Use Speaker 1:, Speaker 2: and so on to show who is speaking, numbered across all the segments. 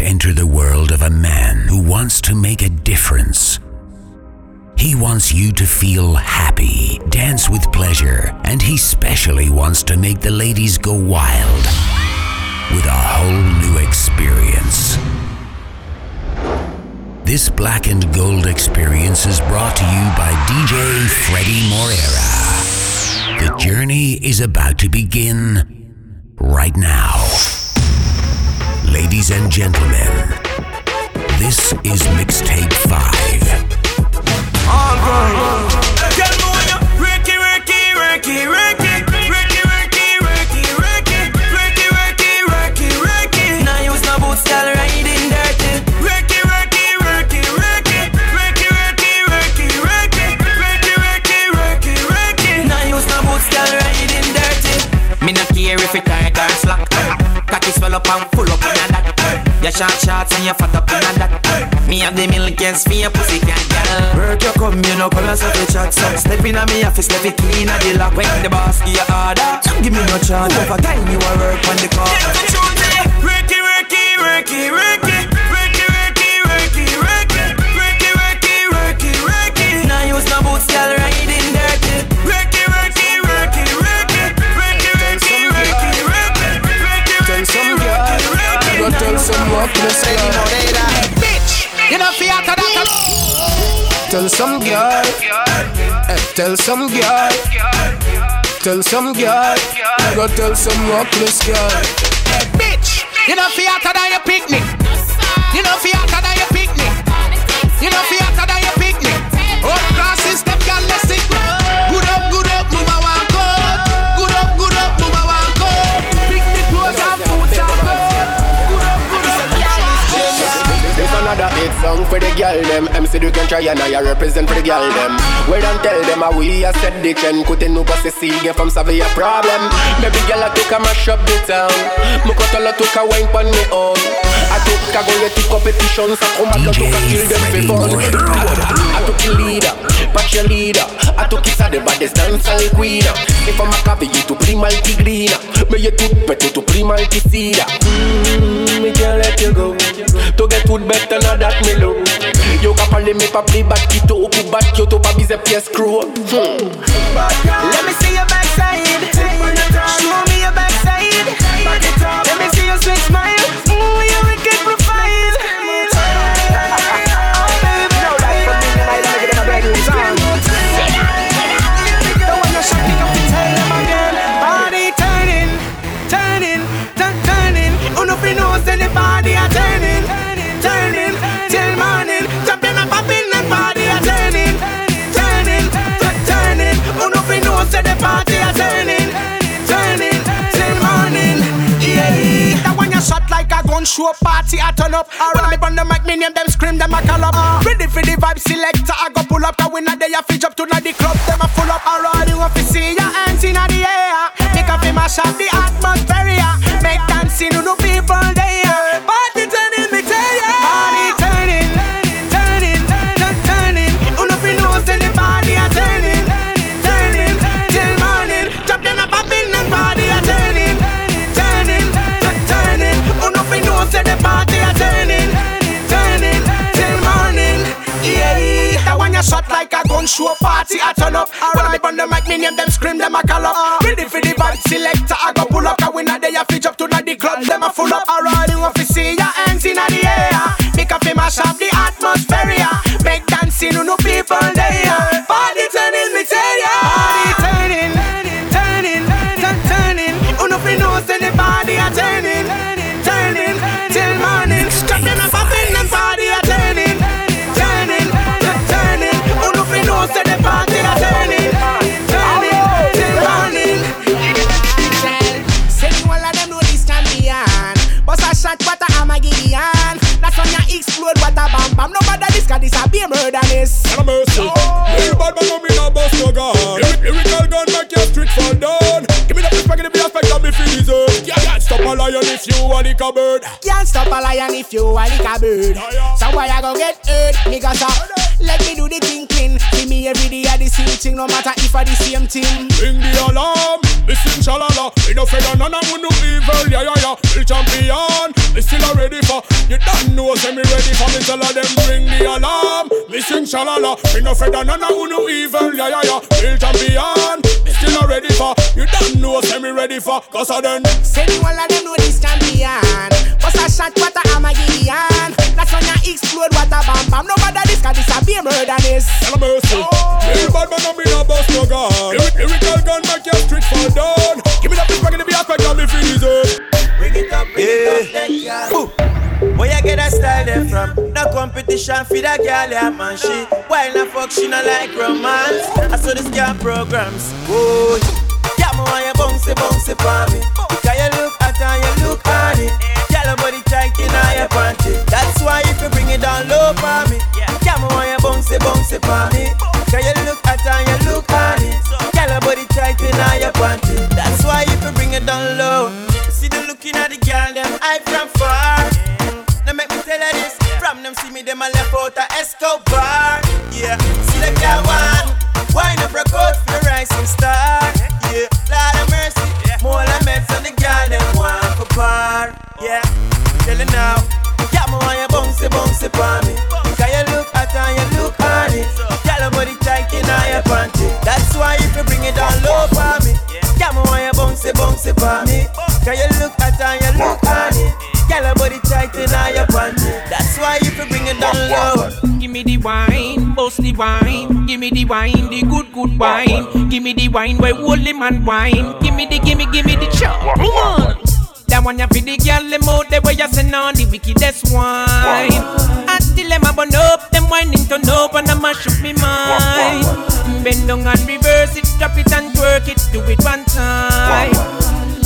Speaker 1: entered the world of a man who wants to make a difference. He wants you to feel happy, dance with pleasure, and he specially wants to make the ladies go wild with a whole new experience. This black and gold experience is brought to you by DJ Freddy Moreira. The journey is about to begin Ladies and gentlemen, this is Mixtape 5.
Speaker 2: On Ricky, Girl riding dirty
Speaker 3: Me not care if and full up your short shorts and your fat up in a that. Me have the millions for your pussy can girl.
Speaker 2: Work your come, you know, colors of the chat. So step in on me office, step it clean at the lock. When the boss give you order, give me no charge. Over time you a work on the car. Ricky, Ricky, Ricky, Ricky,
Speaker 4: Bitch, you know fi after that.
Speaker 5: Tell some girl, tell some girl, tell some girl, go tell some worthless girl.
Speaker 4: Bitch, you know fi after that your picnic. You know fi after that your picnic. You know fi
Speaker 5: song for the girl them. MC du can try and I represent for the girl them. Wait and tell them how we a said the trend. Could nous passer si get from Savia problem. Baby girl I took a mash up the town. Me cut all I took a wine pon me own. I took a go get the competition. So come
Speaker 1: DJ
Speaker 5: took a kill them for fun. I'm your leader, tu kilida Pa cheerleader A tu quizá de baddest danza y cuida Mi forma cabello tu prima y tigrina Me ye tu peto tu prima y tisida Mmm, me can't let you go. To get food better not that me low Yo ka pale me pa play bad to open back, you to pa bize pies crew. Hmm.
Speaker 2: Let me see your backside. A show party I turn up. When I on the mic, me name them scream them a call up. Uh. Ready for the vibe selector, I go pull up. Cause we not there, I fish up to night. the club, them a full up. Alright, you want party I turn up. When I on the mic, me name them scream them a call up. Ready for the vibe selector, I go pull up. Cause we not there, you fish up to the club, them a full up. Alright, you want to see your hands in the air. Make up mash up the atmosphere. Make dancing to the a
Speaker 6: lion if you are like a bird.
Speaker 4: Can't stop a lion if you are like a bird. So why I go get hurt? Got up. Let me do the thing clean. Give me every day a the same thing, no matter if I the same thing.
Speaker 6: Ring the alarm, listen shalala. We no fear none who no evil. Yeah, yeah
Speaker 7: real champion. Me still a ready for. You don't know, say me ready for me tell them bring the alarm. Sing shalala, me no afraid of none of who no evil, yeah yeah yeah. Real champion, me still a ready for. You don't know, say me ready for. Cause I done.
Speaker 2: Say the whole of them know this champion. Bust a shot, what a Armageddon. That's when you explode, what a bam bam. Nobody this, cause this a be murderous.
Speaker 7: Tell mercy. Oh. Real bad man, I'm in a bust no gun. Lyrical gun, make your street
Speaker 8: style from? No competition for that girl, yeah man. She why not fuck? She not like romance. I saw the scam programs. Oh, yeah, me want you bounce, bounce for me. Cause you look hot and you look honey. Girl, body tight in your panty. That's why if you bring it down low for me. Yeah, me want you bounce, bounce for me. Cause you look hot and you look honey. Girl, body tight in your panty. That's why if you bring it down low. See the looking at the out a Escobar. Yeah, see the girl one. Wine up, rock out for rising star. Yeah, Lord of mercy. More than meds on the girl, them want for par. Yeah, tell her now. Yeah, me want you bounce, bounce for me. Cause you look hot and you look on honey. Girl, body tight in your panty. That's why if you bring it down low for me. Yeah, me want you bounce, bounce for me. Cause you look hot and you look on honey. Girl, body tight in your
Speaker 9: the wine, bust the wine. Give me the wine, the good, good wine. Give me the wine where holy man wine. Give me the, give me, give me the chop. That one you for the girl, them out the way you send on the wickedest wine. Until them a burn up, them whining turn up and I mash up me mind. Bend down and reverse it, drop it and twerk it, do it one time.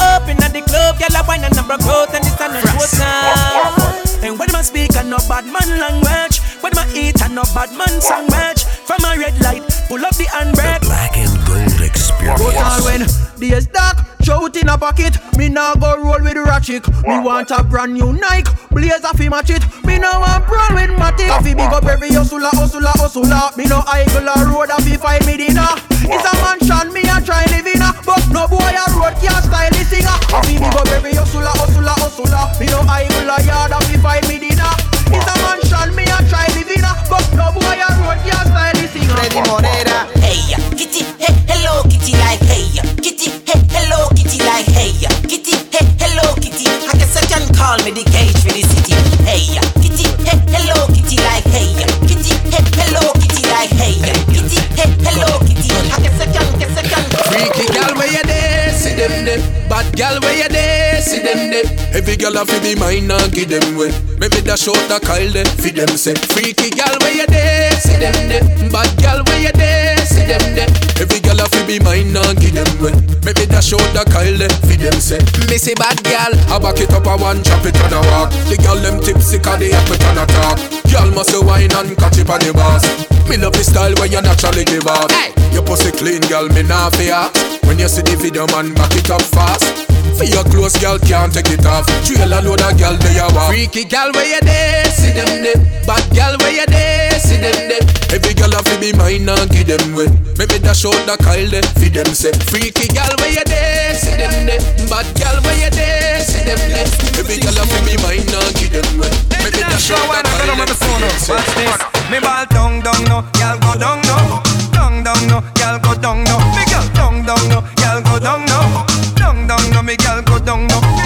Speaker 9: Up in the club, girl a wine and a broke out and it's a no time.
Speaker 2: And when I speak a no bad man language, when I eat a no bad man match. From a red light, pull up the handbrake.
Speaker 1: Black and Gold Experience.
Speaker 2: But all when days dark, shout in a pocket. Me now go roll with ratchet. Me want a brand new Nike, blazer fi match it. Me now want roll with Matic. Fi big up every hustler, hustler, hustler. Me no idle a road a fi find me dinner. It's a mansion me a try live but no boy a road can't style the singer. Fi big up every hustler, hustler, hustler. Me no idle a yard a fi find me dinner. It's a mansion me a try live in but no boy a road can't style the singer.
Speaker 8: Ready Monera.
Speaker 10: Hey, kitty, hey, hello, kitty, like hey, kitty, hey, hello, kitty, like hey, kitty, hey, hello, kitty. I guess I can call me the cage for the city. Hey, kitty, hey, hello, kitty, like hey, kitty, hey, hello, kitty, like hey, kitty, hey, hello, kitty. I guess I can, guess I can.
Speaker 6: Freaky you them there. Bad gal where you there, see them there. Every gal a fi be mine and give them way. Maybe dash out the Kyle there, fi them say. Freaky gal where you there, see them there. Bad gal where you there, them there. Every gal a fi be mine and give them way. Maybe dash out the Kyle there, fi them say. Me say bad gal, I back it up a one, chop it on a walk. The gal them tipsy 'cause they have it on a talk. Gal must wine and catch it on the bars. Me love the style where you naturally give off. Hey. Your pussy clean, girl, me nah fear. When you see the video, man, back it up fast. For your clothes, girl, can't take it off. Trail a load of girl, they are walk. Freaky girl, where you there? See them there. Bad girl, where you there? See them there. Every girl have to be mine and give them way. Maybe dash out the Kyle there, for them say. Freaky girl, where you there? See them there. Bad girl, where you there? See them there. Every girl have to be mine and give them way. Maybe dash out the Kyle there, for them say.
Speaker 11: Watch this. Me ball down, down, no, y'all go down, no. Down, down, no, y'all go down, no. Me girl down, down, no, y'all go down, no. Me girl go down, no.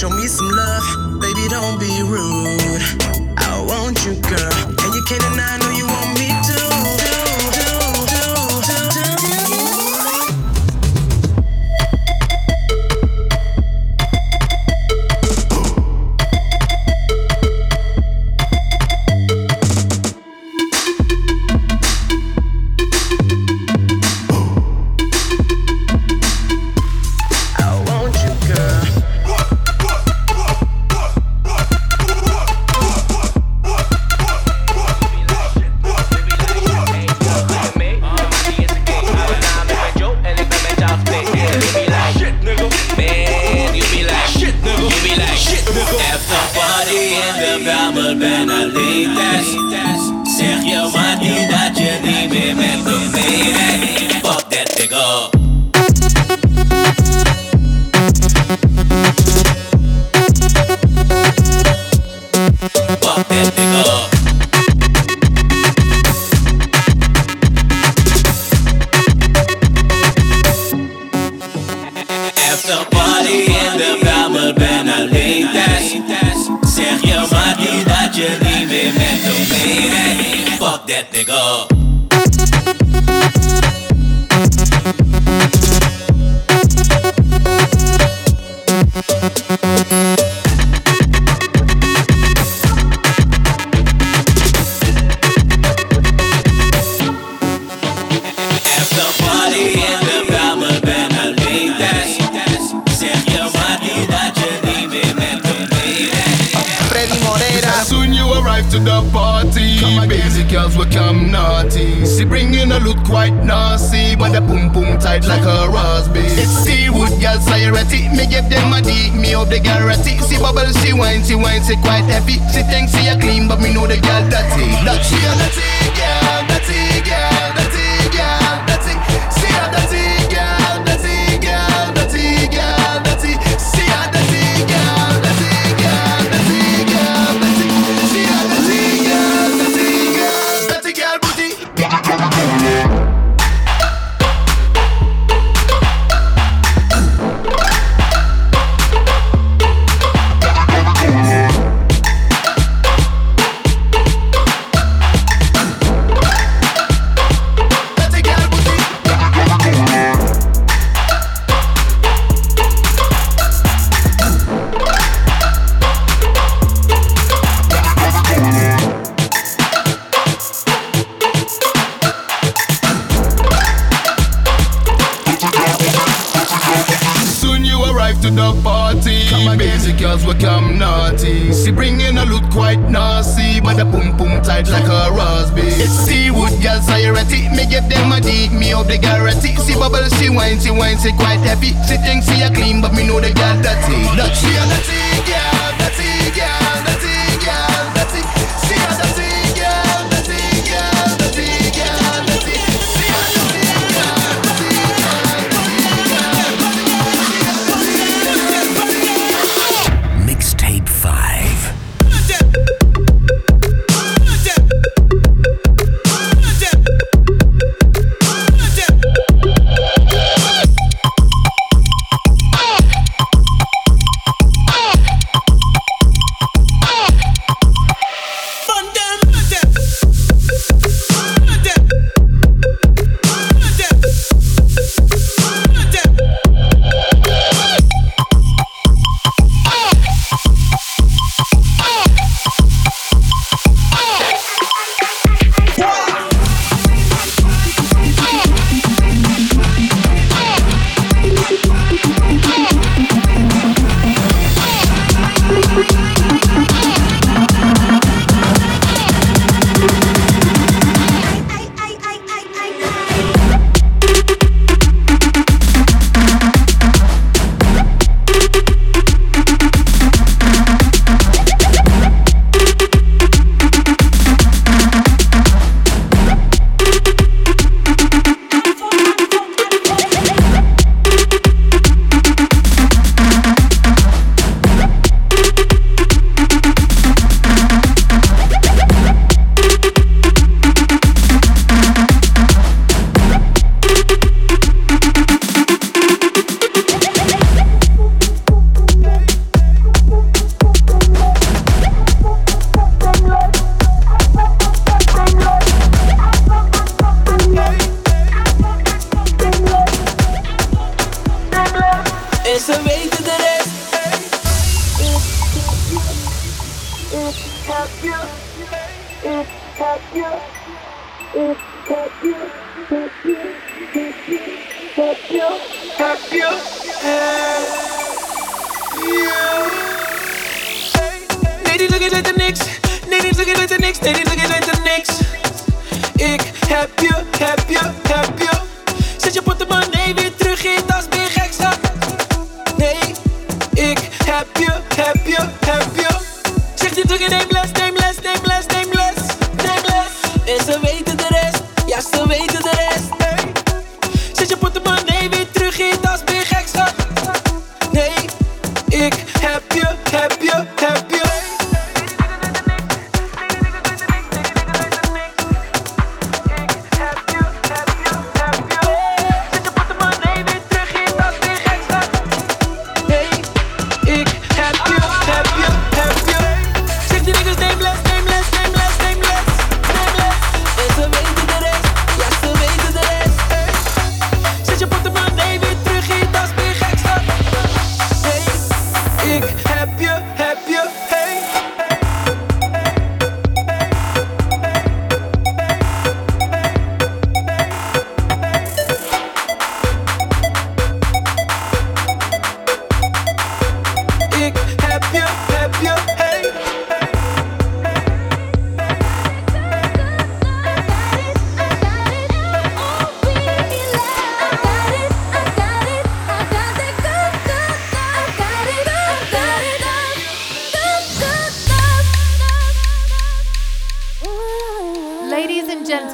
Speaker 10: Show me some love, baby, don't be rude. I want you, girl.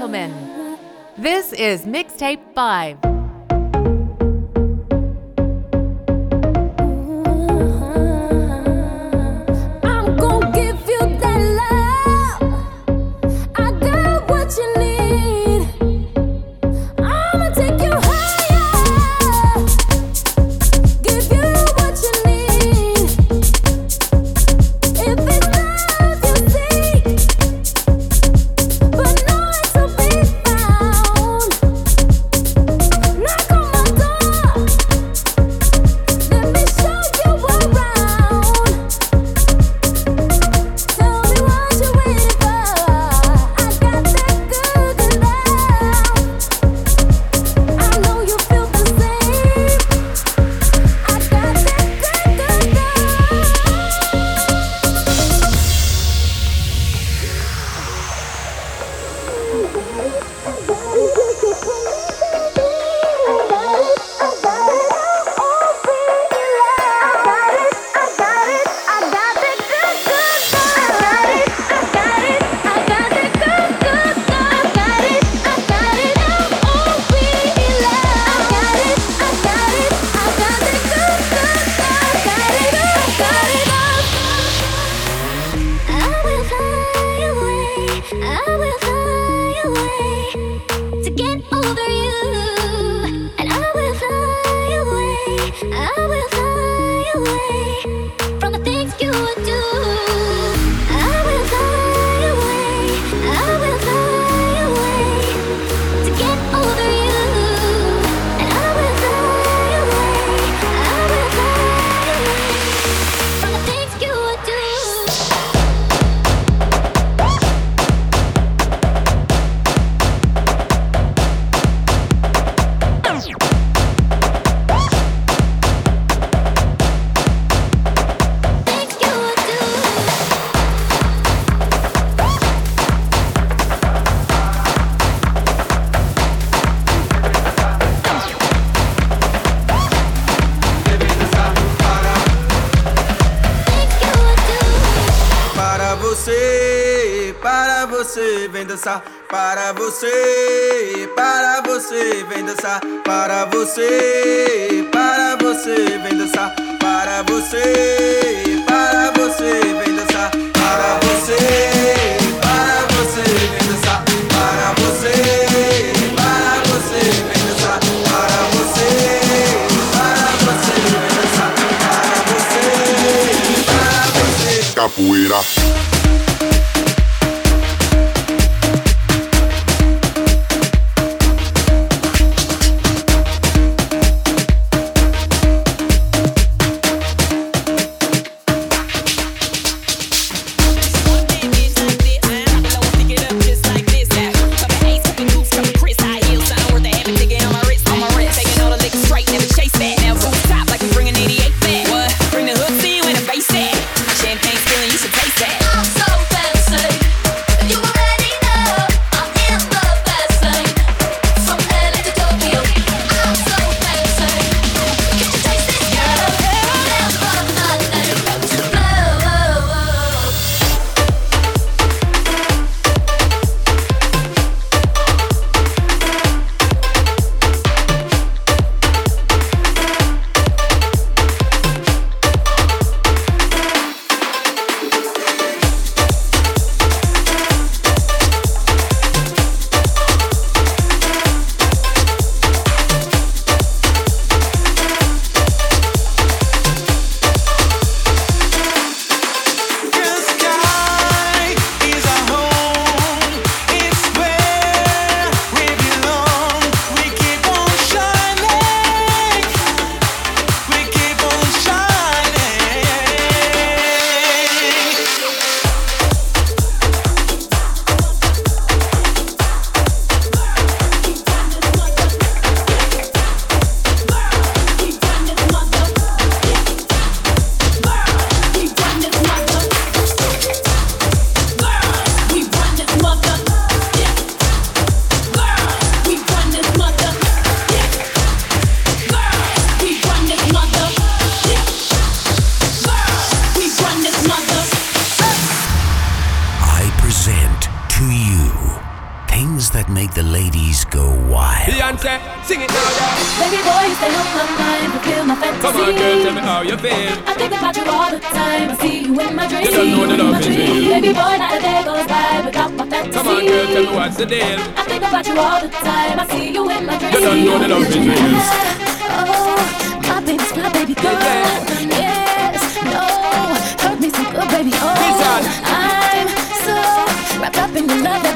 Speaker 12: Gentlemen, this is Mixtape 5.
Speaker 8: Você,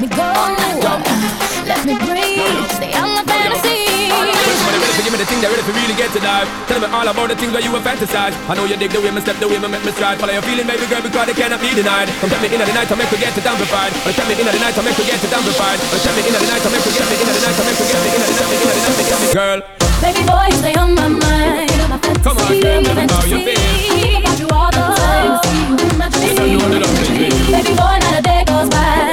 Speaker 13: Let me go. Let me breathe. Stay on my fantasy.
Speaker 14: Everybody ready to give me the thing, they ready to really get to dive. Tell me all about the things where you were fantasize. I know you dig the way me step, the way me make me stride. Follow your feeling, baby girl, because they cannot be denied. Come tell me in the night, I make we get it amplified. Come tell me in the night, I make we get it amplified. Come tell me in the night, I make we get me in the night, I make we get me in the night, I make we me in the night, girl.
Speaker 13: Baby boy, you stay on my mind. My fantasy,
Speaker 14: Come on, girl, tell me how you feel.
Speaker 13: Think about you all the time. See you in my
Speaker 14: You don't know the love is
Speaker 13: dreams. Baby boy, not a day goes by.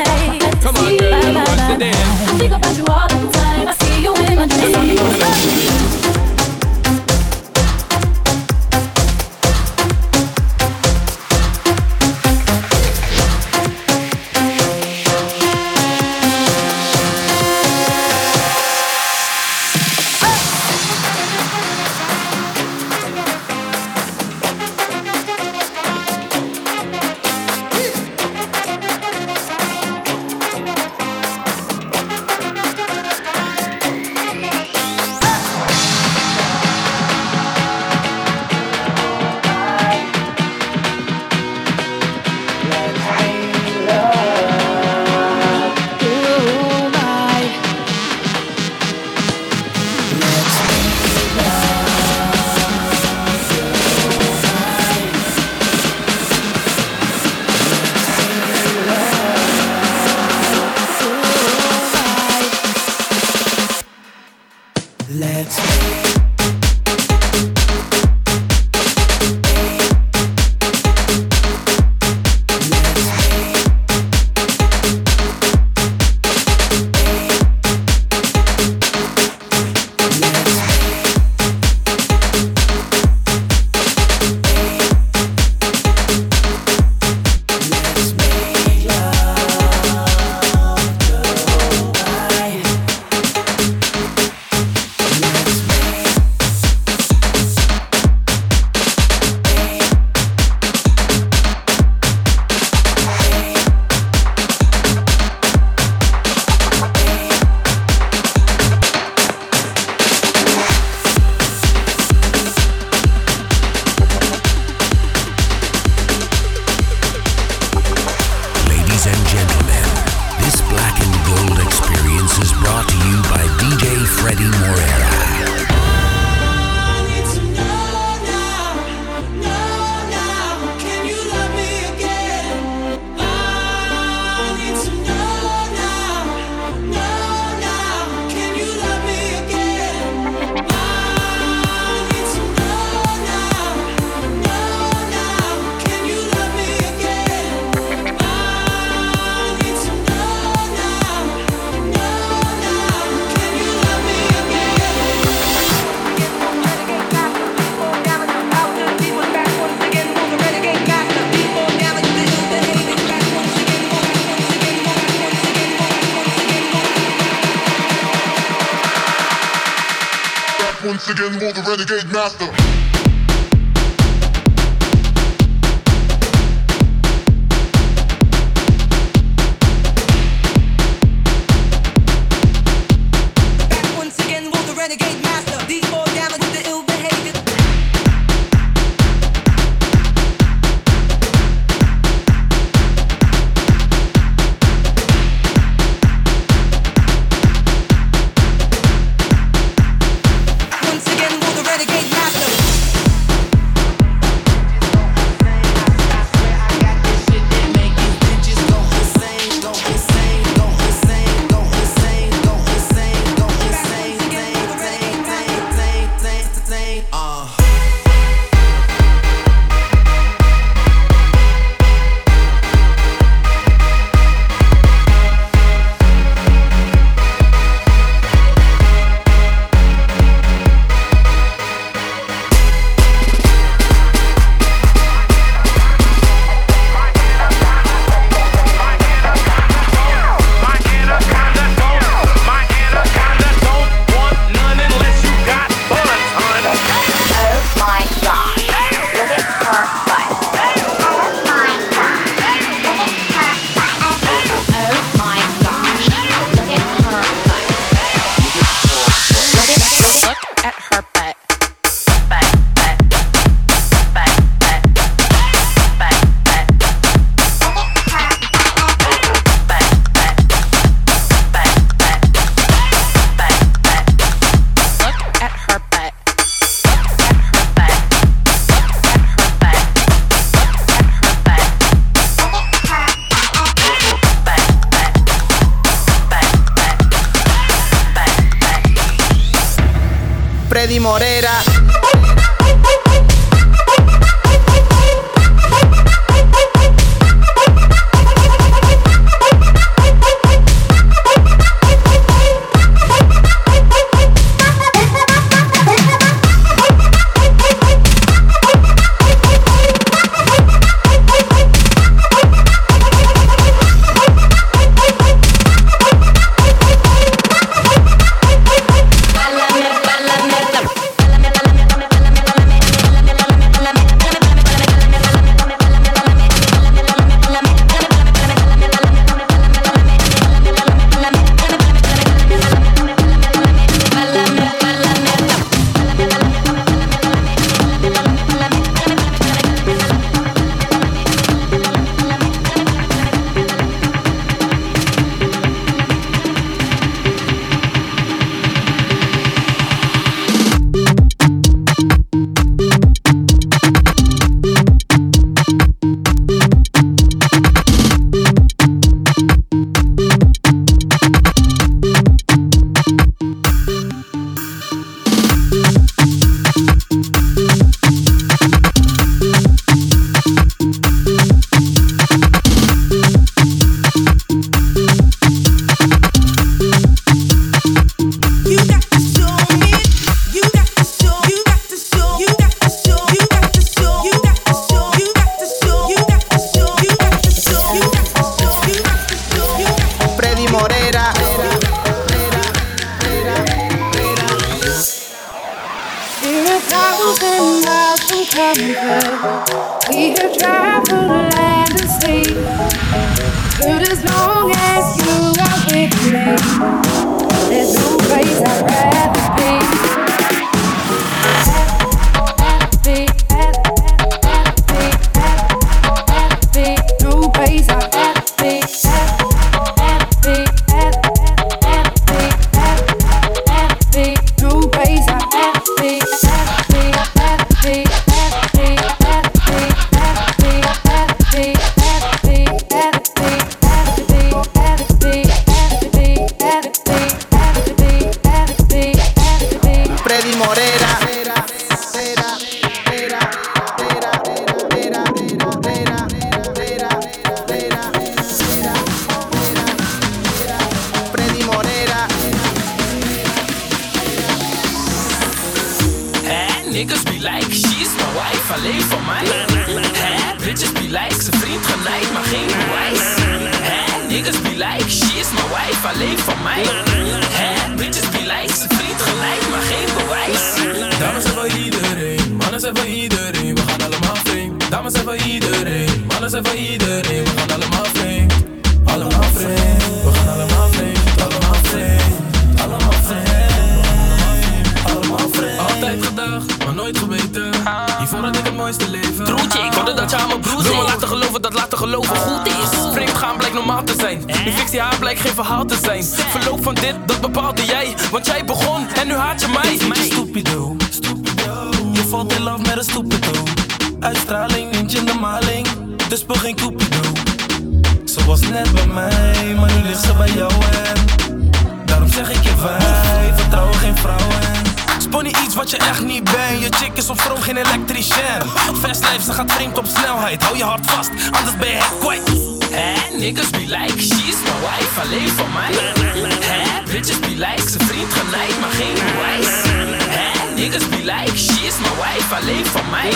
Speaker 15: mij.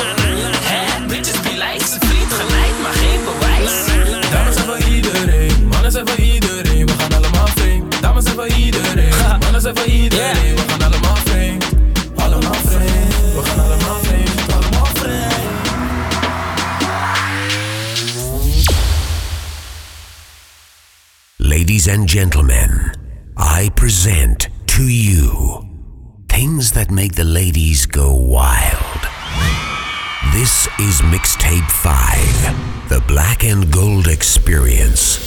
Speaker 15: Hè, bitches be like,
Speaker 16: ze
Speaker 15: gelijk, maar geen bewijs.
Speaker 6: Dames zijn voor iedereen, mannen zijn voor iedereen, we gaan allemaal vreemd. Dames zijn voor iedereen, mannen zijn voor iedereen, we gaan allemaal vreemd. Allemaal vreemd, we gaan allemaal vreemd, allemaal vreemd.
Speaker 12: Ladies and gentlemen, I present to you things that make the ladies go wild. This is Mixtape 5 The Black and Gold Experience.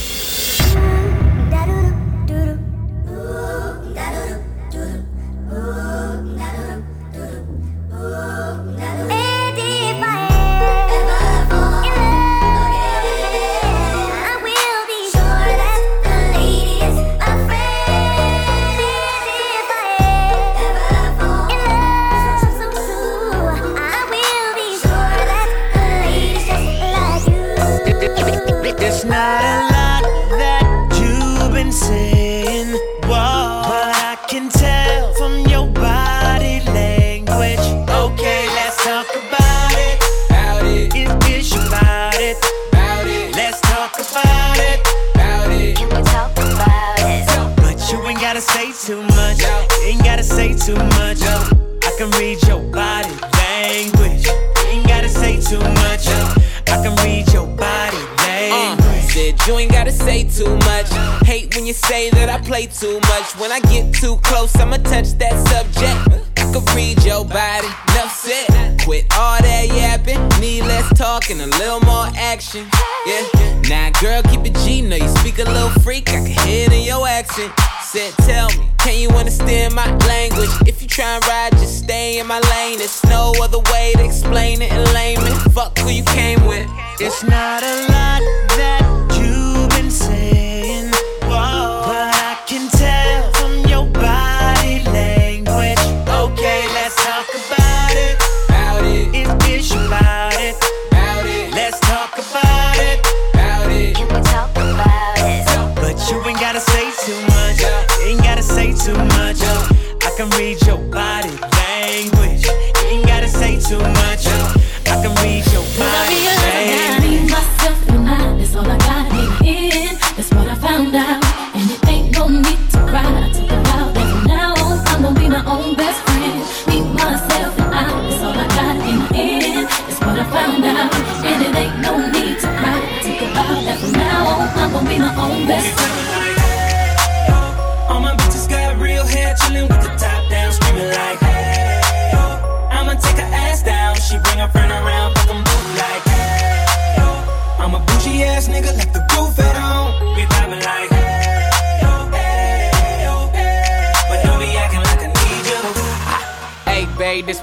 Speaker 17: When you say that I play too much. When I get too close, I'ma touch that subject. I can read your body, enough said. Quit all that yapping, need less talk and a little more action. Yeah, now girl, keep it G, know you speak a little freak, I can hear it in your accent. Said, tell me, can you understand my language? If you try and ride, just stay in my lane. There's no other way to explain it in layman. Fuck who you came with.
Speaker 8: It's not a lot that you've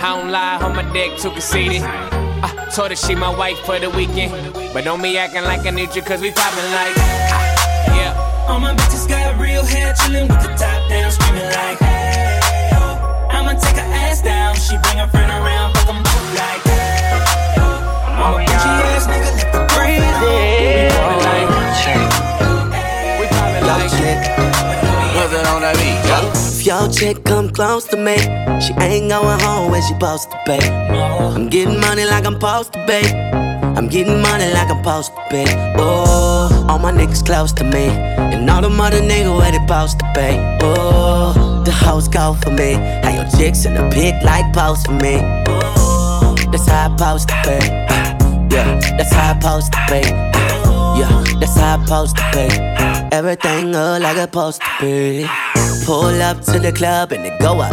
Speaker 17: I don't lie, on my dick too conceited. I told her she my wife for the weekend. But don't be acting like I need you, cause we poppin' like. Yeah.
Speaker 18: All my bitches got real hair, chillin' with the top down, screaming like, hey, yo. I'ma take her ass down. She bring her friend around, fuck 'em both like, hey, yo. I'm a bougie ass nigga, let the breeze in. We poppin' like,
Speaker 17: We poppin' like.
Speaker 19: It on that beat, yo. If your chick come close to me, she ain't going home when she supposed to pay. Uh-huh. I'm getting money like I'm supposed to pay. I'm getting money like I'm supposed to pay. Oh, all my niggas close to me, and all the mother niggas where they supposed to pay. Oh, the hoes go for me. How your chicks in the pic like post for me. Oh, that's how I supposed to pay. Yeah, that's how I supposed to pay. Yeah, that's how I'm supposed to pay. Everything look like it's supposed to be. Pull up to the club and it go up.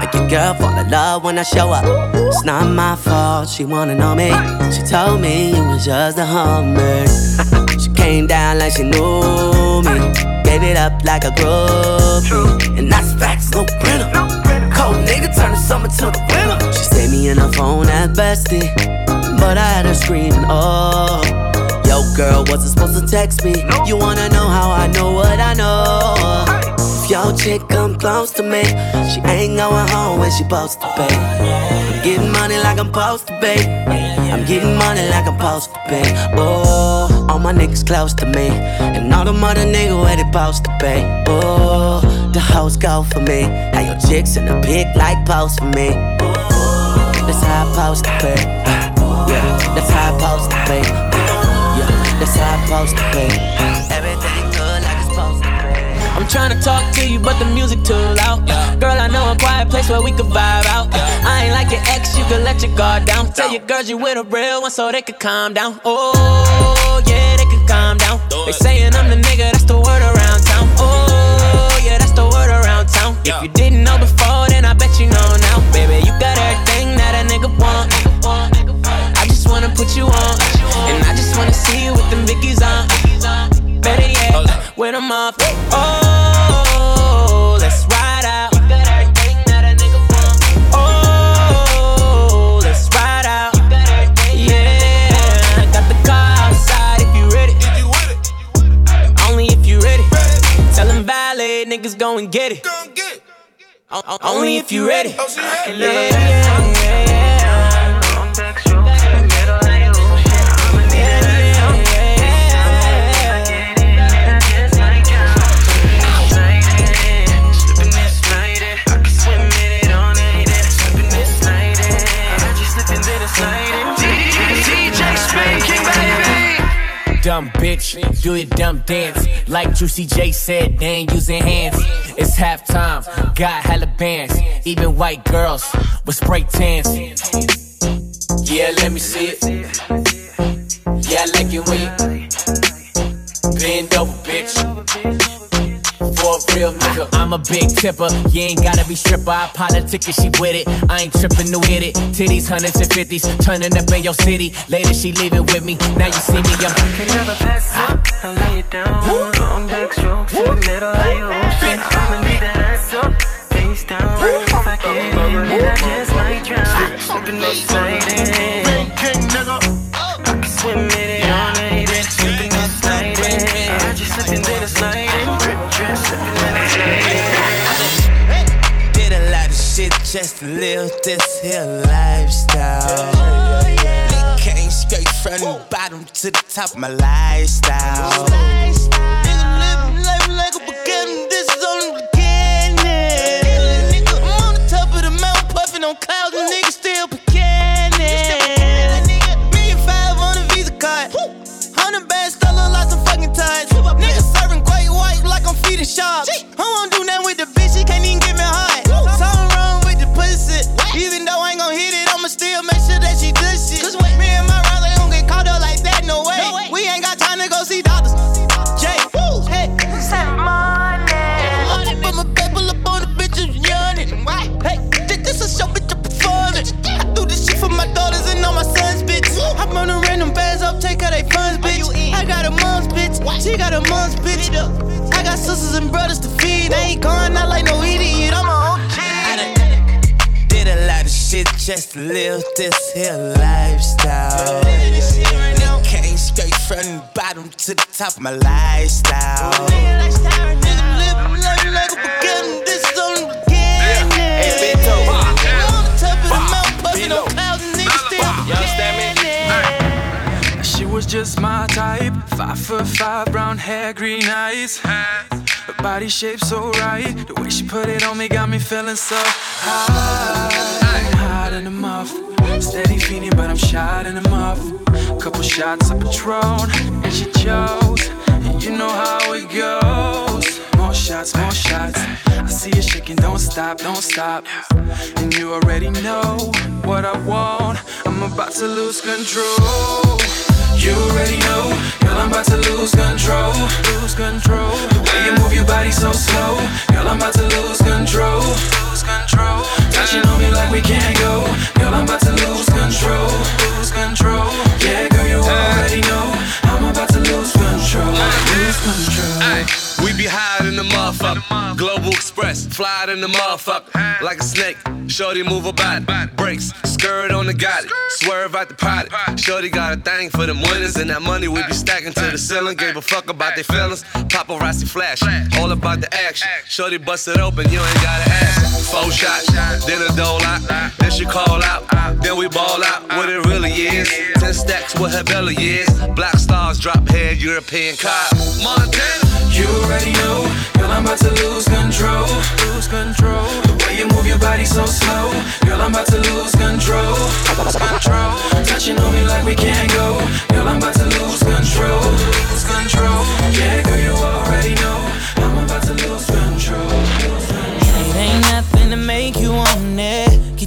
Speaker 19: Make your girl fall in love when I show up. It's not my fault, she wanna know me. She told me you was just a hummer. she came down like she knew me. Gave it up like a groupie. And that's facts, no printer. Cold nigga turn the summer to the winter. She saved me in her phone at bestie. But I had her screaming, oh. Yo, girl, wasn't supposed to text me. You wanna know how I know what I know? If your chick come close to me, she ain't going home when she supposed to pay. I'm getting money like I'm supposed to pay. I'm getting money like I'm supposed to pay. Oh, all my niggas close to me, and all the mother niggas where they supposed to pay. Oh, the hoes go for me. How your chicks in the pic like post for me. Oh, that's how I supposed to pay. Yeah, that's how I supposed to pay. That's how I supposed to pay. Everything good like it's supposed to pay.
Speaker 17: I'm trying to talk to you, but the music too loud. Girl, I know a quiet place where we could vibe out. I ain't like your ex, you could let your guard down. Tell your girls you with a real one so they could calm down. Oh, yeah, they could calm down. They saying I'm the nigga, that's the word around town. Oh, yeah, that's the word around town. If you didn't know before, then I bet you know now. Baby, you got everything that a nigga want. I just wanna put you on. And I just wanna see you with them Vickies on. Better yet, with them off. Oh, let's ride out. Oh, let's ride out. Yeah, got the car outside if you ready. Only if you ready. Tell them valet niggas go and get it.
Speaker 8: Only if you ready.
Speaker 20: Oh,
Speaker 8: yeah, yeah, yeah.
Speaker 20: Dumb bitch, do your dumb dance. Like Juicy J said, they ain't using hands. It's halftime, got hella bands. Even white girls with spray tans. Yeah, let me see it. Yeah, I like it when you bend over, bitch. For a real nigga, I'm a big tipper. You ain't gotta be stripper. I politic and she with it. I ain't tripping to hit it. Titties, hundreds and fifties, turning up in your city. Later she leaving with me. Now you see me, I'm.
Speaker 18: Can never pass up, I'll lay it down. Long back strokes in the middle of your ocean. I'ma leave that ass up, face down. If I get in, then I just might drown. Slipping excited.
Speaker 21: King nigga.
Speaker 18: I can swim in it just
Speaker 8: live this here lifestyle. Came straight from the bottom to the top my lifestyle. Nigga just to live this here lifestyle. Came straight from the bottom to the top of my lifestyle. Nigga living life like a beginning. This only beginning. On the top of the mountain, puffing on clouds, and niggas still
Speaker 22: She was just my type. Five foot five, brown hair, green eyes. Her body shape so right. The way she put it on me got me feeling so high. The. Steady feeding, but I'm shot in the mouth. Couple shots of Patron, and she chose. And you know how it goes. More shots, more shots. I see you shaking, don't stop, don't stop. And you already know what I want. I'm about to lose control. You already know, girl, I'm about to lose control. Lose control. The way you move your body so slow, girl, I'm about to lose control. Control. Touching on me like we can't go, girl, I'm about to lose control. Lose control. Yeah, girl, you already know, I'm about to lose control. Lose control.
Speaker 23: We be the motherfucker. Global Express, fly in the motherfucker. Like a snake, shorty move her body. Brakes, skirt on the got it. Swerve out the potty. Shorty got a thing for them winners, and that money we be stacking to the ceiling. Gave a fuck about their feelings. Paparazzi flash, all about the action. Shorty bust it open, you ain't gotta ask. Four shots, then a dole out. Then she call out, then we ball out. What it really is. Ten stacks with her belly is. Black stars drop head, European car. Montana.
Speaker 22: You already know, girl, I'm about to lose control. Lose control. The way you move your body so slow, girl, I'm about to lose control. Lose control. Touching on me like we can't go, girl, I'm about to lose control. Lose control. Yeah, girl, you already know, I'm about to lose control. Lose control.
Speaker 8: It ain't nothing to make you want it.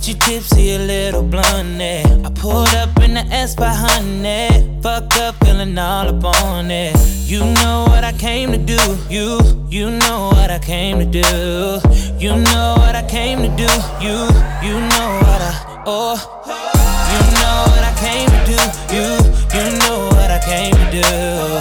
Speaker 8: You tipsy, a little blunt. Eh? I pulled up in the S by honey. Fucked up, feeling all up on it. You know what I came to do. You, you know what I came to do. You know what I came to do. You, you know what I, oh. You know what I came to do. You, you know what I came to do.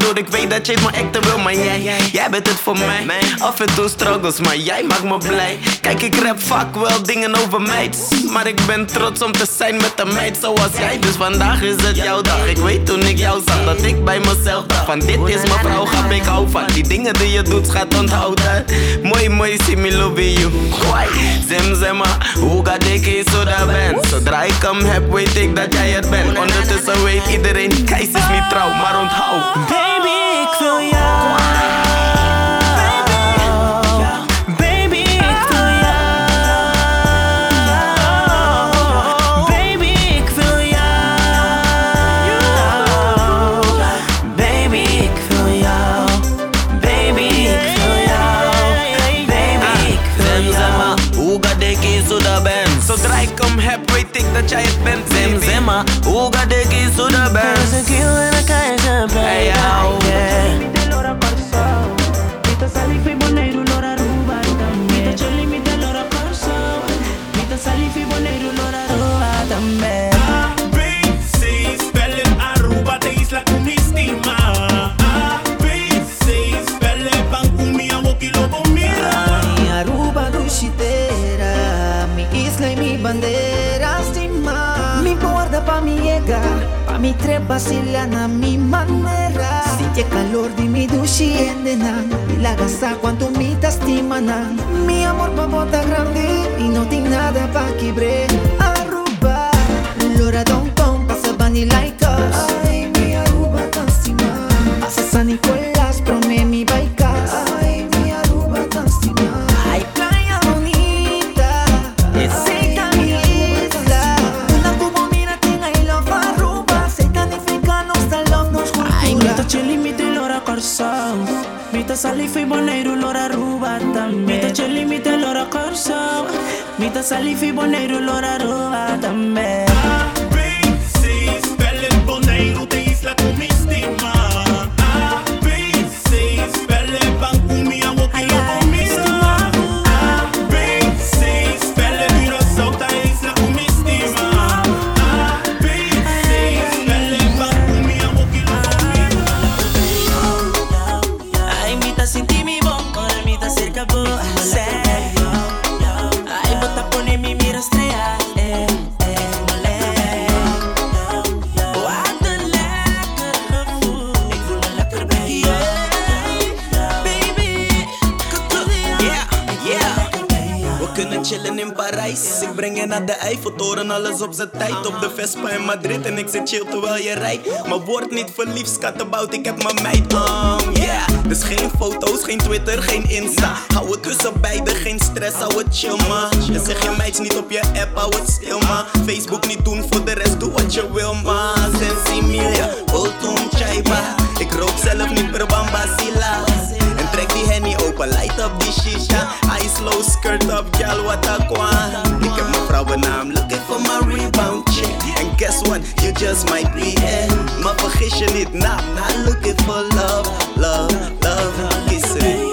Speaker 8: Waardoor ik weet dat je het maar acten wil. Maar jij, jij bent het voor mij. Af en toe struggles, maar jij maakt me blij. Kijk, ik rap vaak wel dingen over meid. Maar ik ben trots om te zijn met een meid zoals jij. Dus vandaag is het jouw dag. Ik weet toen ik jou zag dat ik bij mezelf dacht: van dit is mijn vrouw, ga ik hou van. Die dingen die je doet, gaat onthouden. Mooi, mooi, see me love you. Zem, zemma, hoe ga ik hier zo daar ben? Zodra ik hem heb, weet ik dat jij het bent. Ondertussen weet iedereen, Keis is niet trouw, maar onthoud. Heb, weet ik dat jij het bent. Zem, zemma, hoe ga ik hier zo daar ben?
Speaker 18: Cause I kill I can't
Speaker 8: Hey, yo.
Speaker 18: Mita
Speaker 24: corre vacilana a
Speaker 25: mi manera. Si c'è calor dimmi dushi endena. La gasa quanto mi tastimana. Mi amor pa bota grande Y no tiene nada pa quibre Arruba Lora don pasa vanilla y
Speaker 18: tos Ahorita salifi, fui bonero, lora
Speaker 8: roja. Naar de Eiffeltoren, alles op zijn tijd. Op de Vespa in Madrid en ik zit chill terwijl je rijdt. Maar word niet verliefd, schattenbout, ik heb mijn meid. Um, yeah. Dus geen foto's, geen Twitter, geen Insta. Hou het tussen beiden, geen stress, hou het chill man. En zeg je meid niet op je app, hou het stil man. Facebook niet doen, voor de rest doe wat je wil man. Sensimilia, Ultum Chaiba. Ik rook zelf niet per bambasila. En trek die henny open, light up die shisha. Eyes low, skirt up, gal, what a my Ik heb I'm looking for my rebound chick. And guess what, you just might be in. My vergis je niet, nah, not looking for love, love, love. Kissing.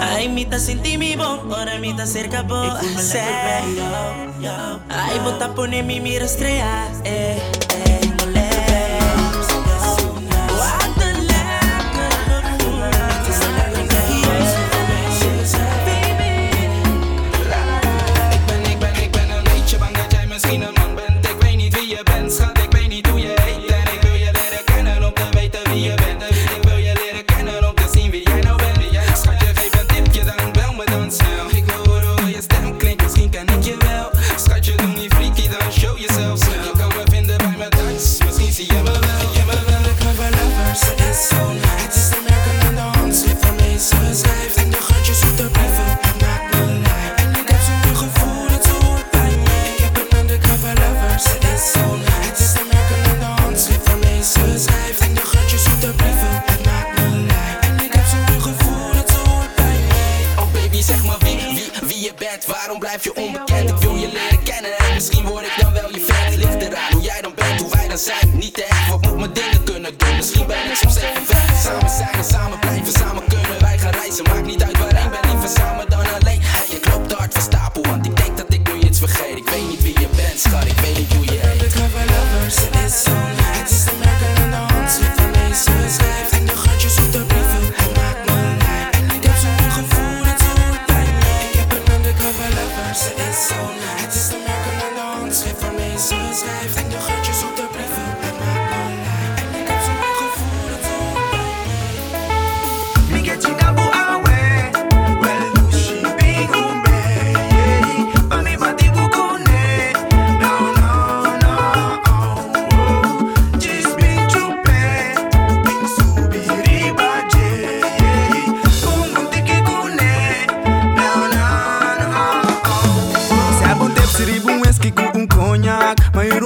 Speaker 18: Ay, mita senti mi bom, ahora mita cerca bo Ay, bota pone mi mira estrella eh,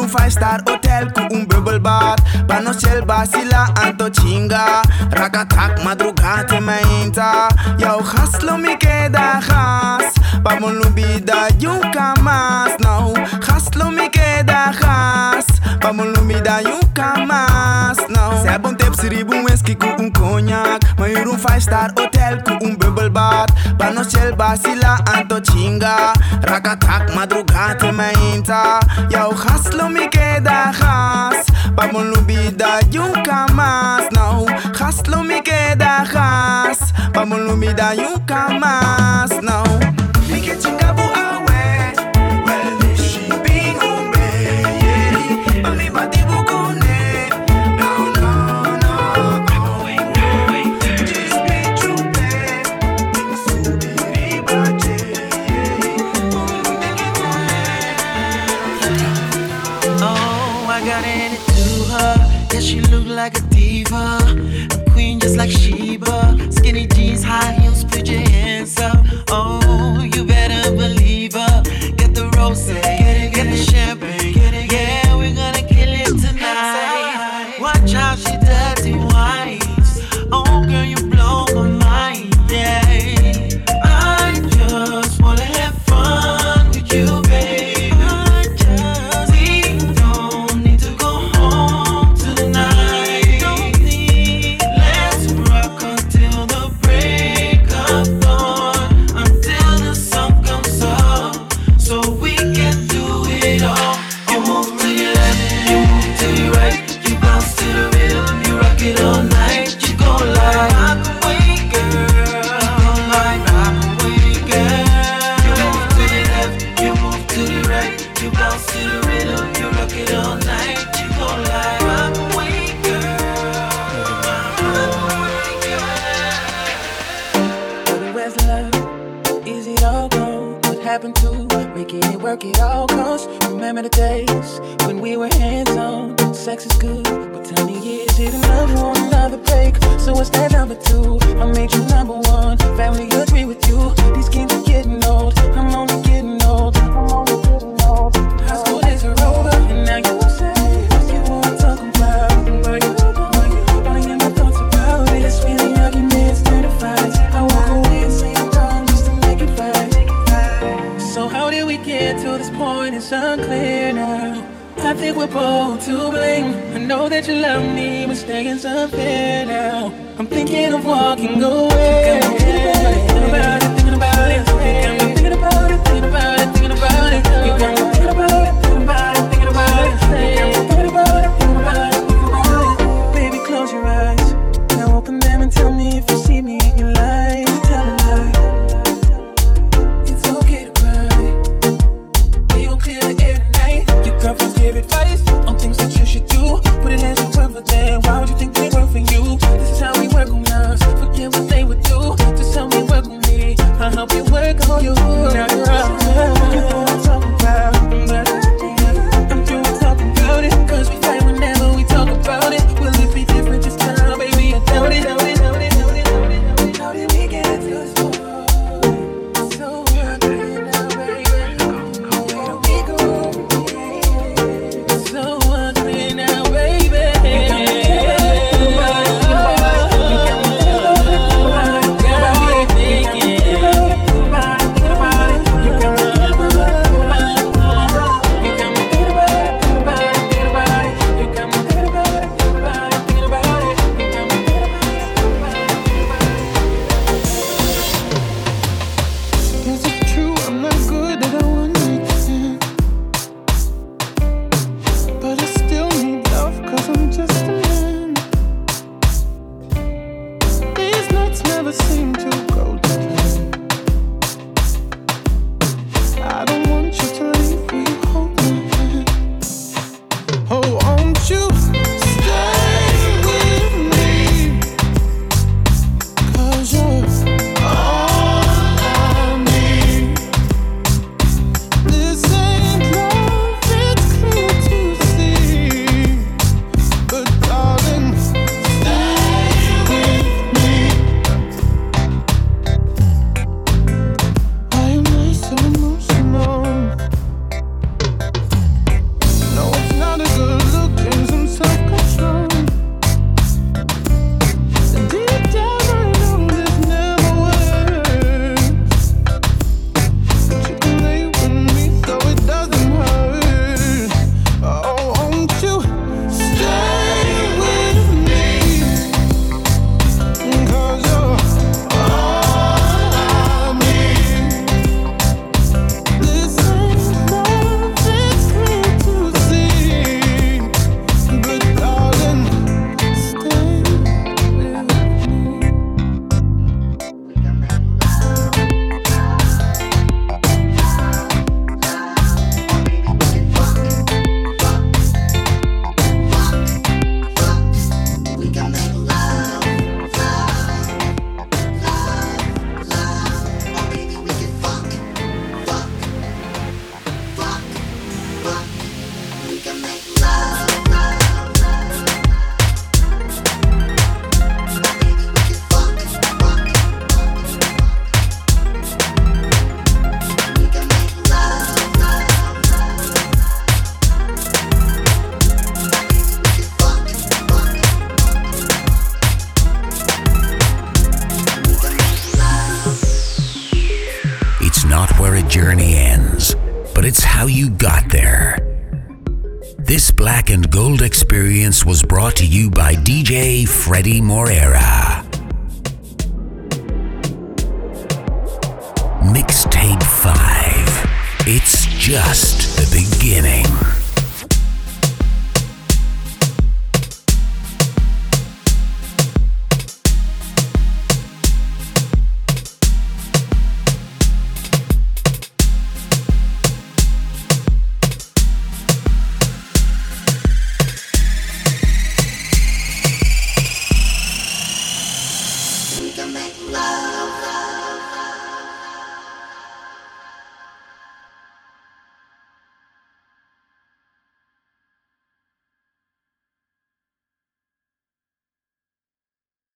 Speaker 2: un five star hotel cu un bubble bath. Panoșel, Basila, Antocinga Racatac, madrugate mai yau Eu haslo mi queda has. Vamos lubida y un camas No, haslo mi queda has. Vamos lubida y un camas No Se bun tep siribu un whisky cu un cognac Mai un five star hotel cu un bubble bath. Panoșel, Basila, Antocinga Racatac, madrugate mai intra has me
Speaker 18: that you come out.
Speaker 26: DJ
Speaker 1: Freddy Moreira.